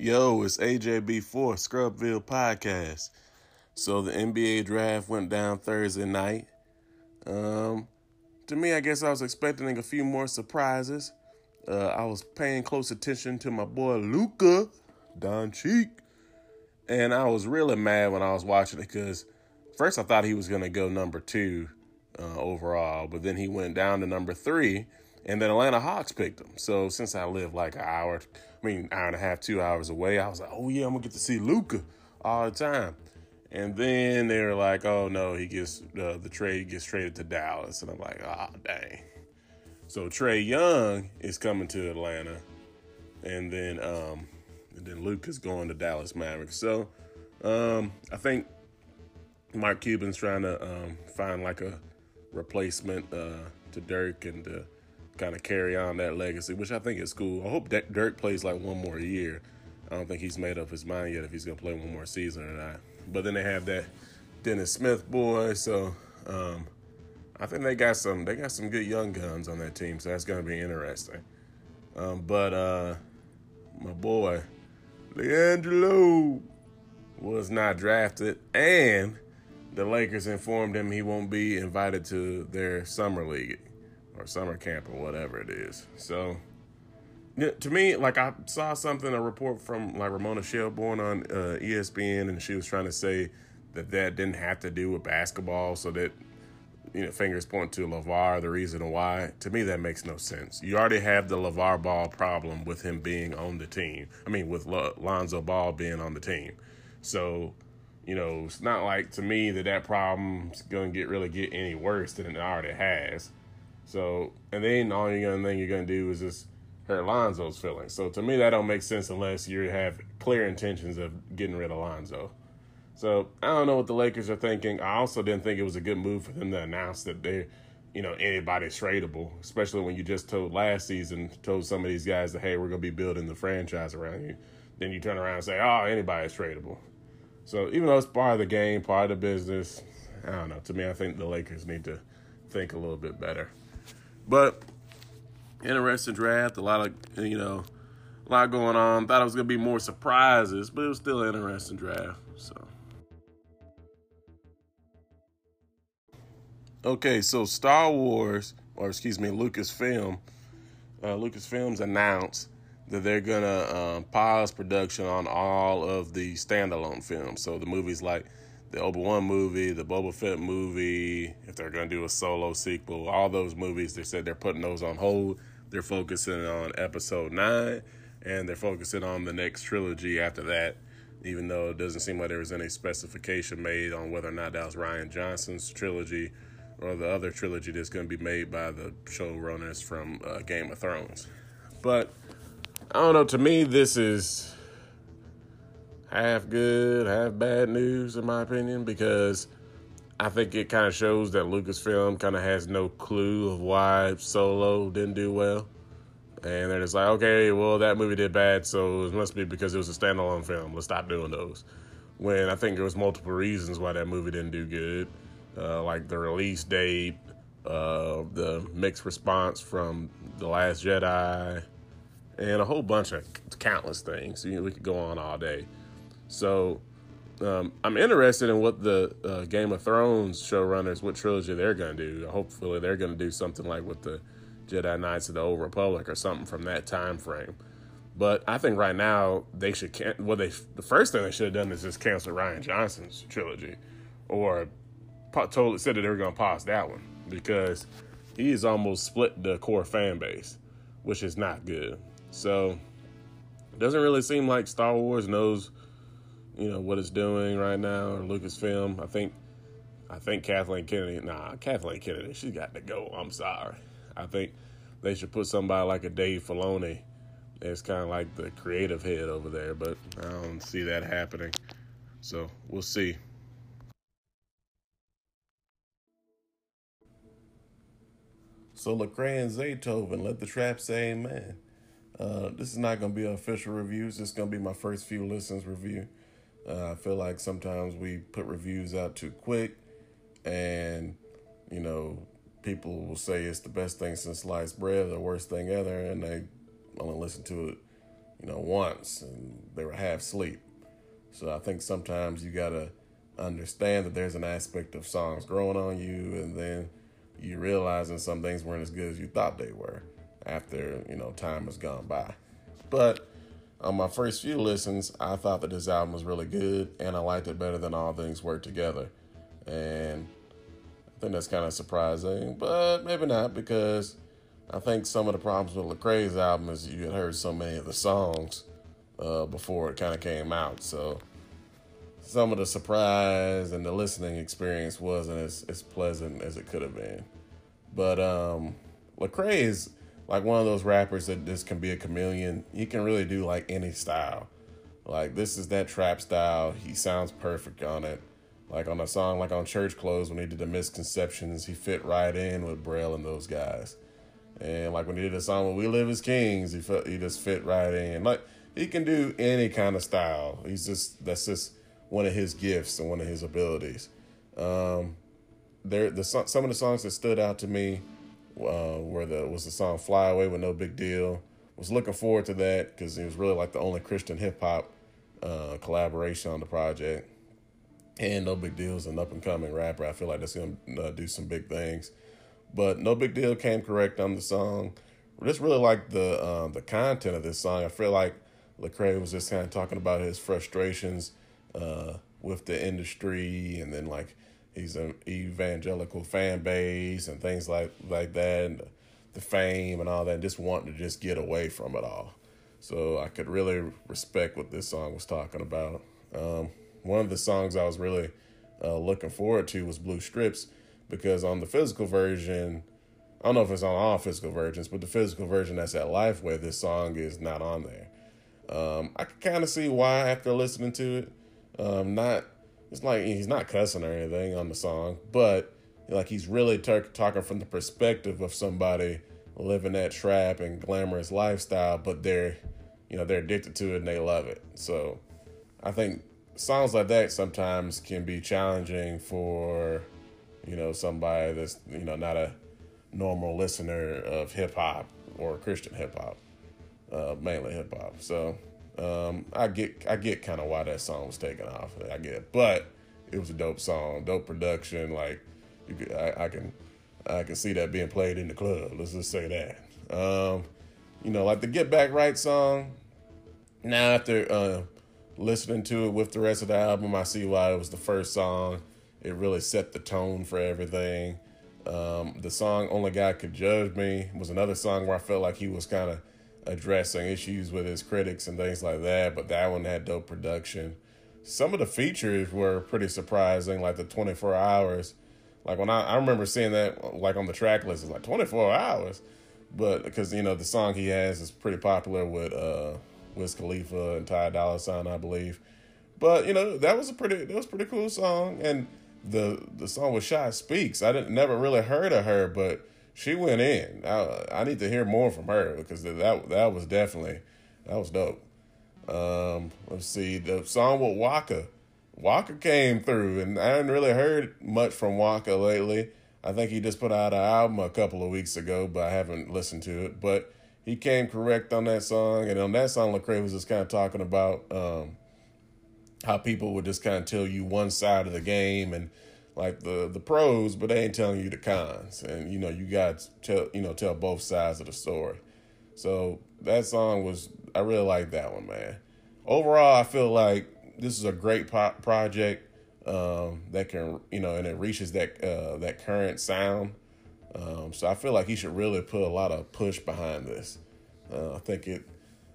Yo, it's AJB4 Scrubville Podcast. So the NBA draft went down Thursday night. Um, to me, I guess I was expecting a few more surprises. Uh, I was paying close attention to my boy Luka Doncic, and I was really mad when I was watching it because first I thought he was gonna go number two uh, overall, but then he went down to number three, and then Atlanta Hawks picked him. So since I live like an hour, I mean, hour and a half, two hours away. I was like, oh yeah, I'm gonna get to see Luka all the time. And then they were like, oh no, he gets uh, the trade gets traded to Dallas, and I'm like, ah, oh, dang. So Trae Young is coming to Atlanta, and then um, and then Luka's going to Dallas Mavericks. So um, I think Mark Cuban's trying to um, find like a replacement uh, to Dirk and to kind of carry on that legacy, which I think is cool. I hope Dirk plays like one more year. I don't think he's made up his mind yet if he's gonna play one more season or not. But then they have that Dennis Smith boy, so um, I think they got some they got some good young guns on that team, so that's gonna be interesting. Um, but uh, my boy LiAngelo was not drafted, and the Lakers informed him he won't be invited to their summer league or summer camp or whatever it is. So to me, like I saw something, a report from like Ramona Shelburne on uh, ESPN, and she was trying to say that that didn't have to do with basketball, so that you know fingers point to LaVar, the reason why. To me, that makes no sense. You already have the LaVar Ball problem with him being on the team. I mean, with Lonzo Ball being on the team. So, you know, it's not like to me that that problem's gonna get really get any worse than it already has. So, and then all you're gonna thing you're gonna do is just hurt Lonzo's feelings. So to me, that don't make sense unless you have clear intentions of getting rid of Lonzo. So I don't know what the Lakers are thinking. I also didn't think it was a good move for them to announce that they're, you know, anybody's tradable, especially when you just told last season, told some of these guys that, hey, we're to be building the franchise around you. Then you turn around and say, oh, anybody's tradable. So even though it's part of the game, part of the business, I don't know. To me, I think the Lakers need to think a little bit better. But interesting draft. A lot of you know, a lot going on. Thought it was gonna be more surprises, but it was still an interesting draft. So. Okay, so Star Wars, or excuse me, Lucasfilm, uh, Lucasfilms announced that they're gonna um, pause production on all of the standalone films. So the movies like the Obi Wan movie, the Boba Fett movie, if they're going to do a solo sequel, all those movies, they said they're putting those on hold. They're focusing on episode nine and they're focusing on the next trilogy after that, even though it doesn't seem like there was any specification made on whether or not that was Rian Johnson's trilogy or the other trilogy that's going to be made by the showrunners from uh, Game of Thrones. But I don't know, to me, this is half good, half bad news, in my opinion, because I think it kind of shows that Lucasfilm kind of has no clue of why Solo didn't do well. And they're just like, okay, well, that movie did bad, so it must be because it was a standalone film. Let's stop doing those. When I think there was multiple reasons why that movie didn't do good, uh, like the release date, uh, the mixed response from The Last Jedi, and a whole bunch of countless things. You know, we could go on all day. So um, I'm interested in what the uh, Game of Thrones showrunners, what trilogy they're going to do. Hopefully, they're going to do something like with the Jedi Knights of the Old Republic or something from that time frame. But I think right now they should can well they the first thing they should have done is just cancel Rian Johnson's trilogy, or told said that they were going to pause that one because he has almost split the core fan base, which is not good. So it doesn't really seem like Star Wars knows you know what it's doing right now, or Lucasfilm. I think, I think Kathleen Kennedy. Nah, Kathleen Kennedy, she's got to go. I'm sorry. I think they should put somebody like a Dave Filoni as kind of like the creative head over there, but I don't see that happening. So we'll see. So Lecrae and Zaytoven, let the trap say amen. Uh, this is not going to be an official review. This is going to be my first few listens review. Uh, I feel like sometimes we put reviews out too quick, and you know, people will say it's the best thing since sliced bread, the worst thing ever, and they only listen to it you know, once and they were half asleep. So I think sometimes you gotta understand that there's an aspect of songs growing on you, and then you realizing some things weren't as good as you thought they were after you know time has gone by. But on my first few listens, I thought that this album was really good, and I liked it better than All Things Work Together. And I think that's kind of surprising, but maybe not because I think some of the problems with Lecrae's album is you had heard so many of the songs uh, before it kind of came out, so some of the surprise and the listening experience wasn't as, as pleasant as it could have been. But um, Lecrae is like one of those rappers that just can be a chameleon. He can really do like any style. Like this is that trap style. He sounds perfect on it. Like on a song like on Church Clothes when he did the misconceptions, he fit right in with Braille and those guys. And like when he did a song when We Live as Kings, he he just fit right in. Like he can do any kind of style. He's just that's just one of his gifts and one of his abilities. Um, there, the some of the songs that stood out to me uh, where the was the song "Fly Away" with NoBigDyl. Was looking forward to that because it was really like the only Christian hip hop uh, collaboration on the project. And NoBigDyl is an up and coming rapper. I feel like that's gonna uh, do some big things. But NoBigDyl came correct on the song. Just really like the um, the content of this song. I feel like Lecrae was just kind of talking about his frustrations uh, with the industry, and then like he's an evangelical fan base and things like like that, and the fame and all that. And just wanting to just get away from it all. So I could really respect what this song was talking about. Um, one of the songs I was really uh, looking forward to was Blue Strips because on the physical version, I don't know if it's on all physical versions, but the physical version that's at Lifeway, this song is not on there. Um, I can kind of see why after listening to it. Um, not it's like he's not cussing or anything on the song, but like he's really t- talking from the perspective of somebody living that trap and glamorous lifestyle, but they're you know they're addicted to it and they love it. So I think songs like that sometimes can be challenging for you know somebody that's you know not a normal listener of hip hop or Christian hip hop, uh, mainly hip hop. So um, I get I get kind of why that song was taken off. I get, but it was a dope song, dope production. Like could, I, I can I can see that being played in the club. Let's just say that. Um, you know, like the Get Back Right song. Now after uh, listening to it with the rest of the album, I see why it was the first song. It really set the tone for everything. Um, the song "Only God Could Judge Me" was another song where I felt like he was kind of addressing issues with his critics and things like that. But that one had dope production. Some of the features were pretty surprising, like the 24 hours. Like when I, I remember seeing that like on the track list, it's like 24 hours. But because you know the song he has is pretty popular with uh Wiz Khalifa and Ty Dolla Sign, I believe. But you know that was a pretty that was pretty cool song, and the the song with Shy Speaks. I didn't never really heard of her, but she went in. I, I need to hear more from her because that that was definitely that was dope. Um, let's see the song with Waka. Waka came through, and I hadn't really heard much from Waka lately. I think he just put out an album a couple of weeks ago, but I haven't listened to it. But he came correct on that song, and on that song, Lecrae was just kind of talking about um, how people would just kind of tell you one side of the game and like the the pros, but they ain't telling you the cons. And you know, you got to tell you know tell both sides of the story. So that song was I really like that one, man. Overall, I feel like this is a great project um, that can you know, and it reaches that uh, that current sound. Um, so I feel like he should really put a lot of push behind this. Uh, I think it,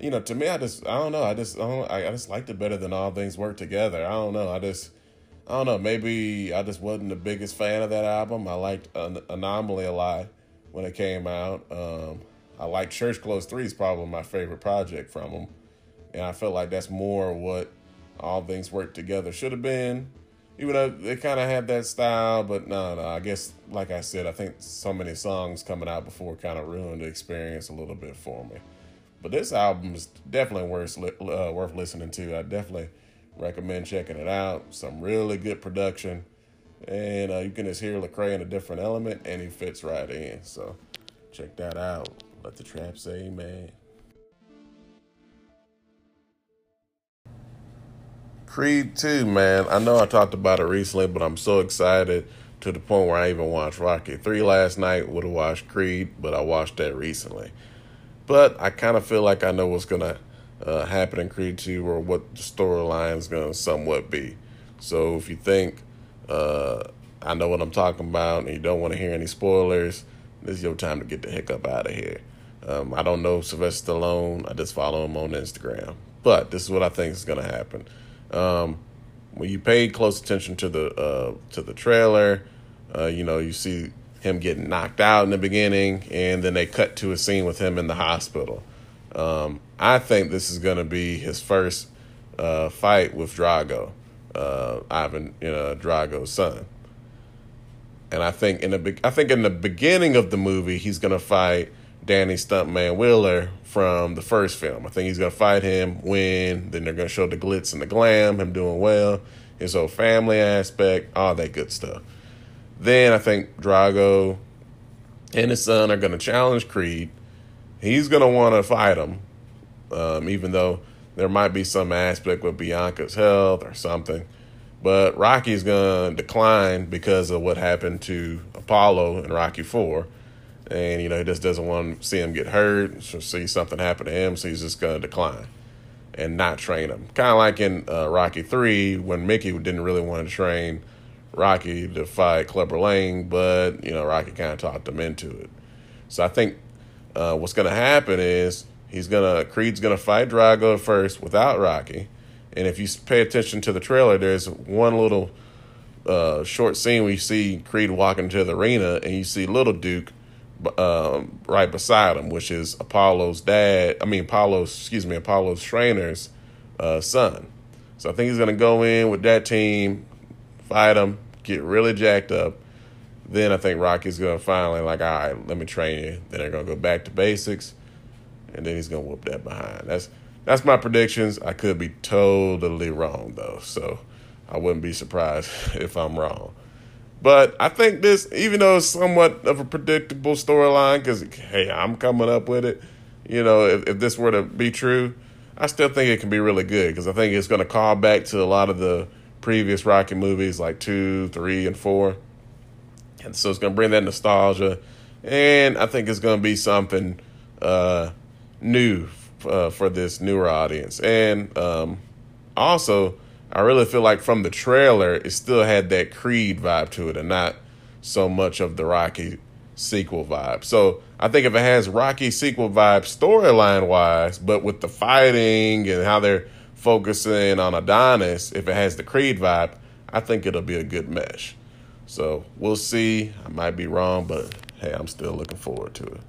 you know, to me, I just I don't know. I just I, don't, I just liked it better than all things work together. I don't know. I just I don't know. Maybe I just wasn't the biggest fan of that album. I liked An- Anomaly a lot when it came out. Um, I like Church Clothes 3 is probably my favorite project from them. And I felt like that's more what All Things Work Together should have been. Even though they kind of had that style, but no, no. I guess, like I said, I think so many songs coming out before kind of ruined the experience a little bit for me. But this album is definitely worth uh, worth listening to. I definitely Recommend checking it out. Some really good production. And uh, you can just hear Lecrae in a different element, and he fits right in. So check that out. Let the trap say amen. Creed 2, man. I know I talked about it recently, but I'm so excited to the point where I even watched Rocky 3 last night. Would have watched Creed, but I watched that recently. But I kind of feel like I know what's going to uh, happen in Creed 2 or what the storyline is going to somewhat be. So if you think uh, I know what I'm talking about and you don't want to hear any spoilers, this is your time to get the hiccup out of here. Um, I don't know Sylvester Stallone. I just follow him on Instagram. But this is what I think is going to happen. Um, when you pay close attention to the uh, to the trailer, uh, you know you see him getting knocked out in the beginning, and then they cut to a scene with him in the hospital. Um, I think this is going to be his first uh, fight with Drago, uh, Ivan, you know, Drago's son. And I think in the I think in the beginning of the movie he's going to fight Danny Stuntman Wheeler from the first film. I think he's going to fight him, win. Then they're going to show the glitz and the glam, him doing well, his whole family aspect, all that good stuff. Then I think Drago and his son are going to challenge Creed. He's going to want to fight him, um, even though there might be some aspect with Bianca's health or something. But Rocky's going to decline because of what happened to Apollo in Rocky 4 and you know he just doesn't want to see him get hurt, see something happen to him, so he's just going to decline and not train him. Kind of like in uh, Rocky Three when Mickey didn't really want to train Rocky to fight Clubber Lang, but you know Rocky kind of talked him into it. So I think uh, what's going to happen is he's gonna Creed's gonna fight Drago first without Rocky, and if you pay attention to the trailer, there's one little uh, short scene where you see Creed walking to the arena, and you see Little Duke um, right beside him, which is Apollo's dad. I mean, Apollo's, excuse me, Apollo's trainer's uh, son. So I think he's going to go in with that team, fight him, get really jacked up. Then I think Rocky's to finally, like, all right, let me train you. Then they're to go back to basics, and then he's to whoop that behind. That's that's my predictions. I could be totally wrong, though. So I wouldn't be surprised if I'm wrong. But I think this, even though it's somewhat of a predictable storyline, because hey, I'm coming up with it. You know, if, if this were to be true, I still think it can be really good because I think it's going to call back to a lot of the previous Rocky movies, like two, three, and four, and so it's going to bring that nostalgia, and I think it's going to be something uh, new uh, for this newer audience, and um, also I really feel like from the trailer, it still had that Creed vibe to it and not so much of the Rocky sequel vibe. So I think if it has Rocky sequel vibe storyline wise, but with the fighting and how they're focusing on Adonis, if it has the Creed vibe, I think it'll be a good mesh. So we'll see. I might be wrong, but hey, I'm still looking forward to it.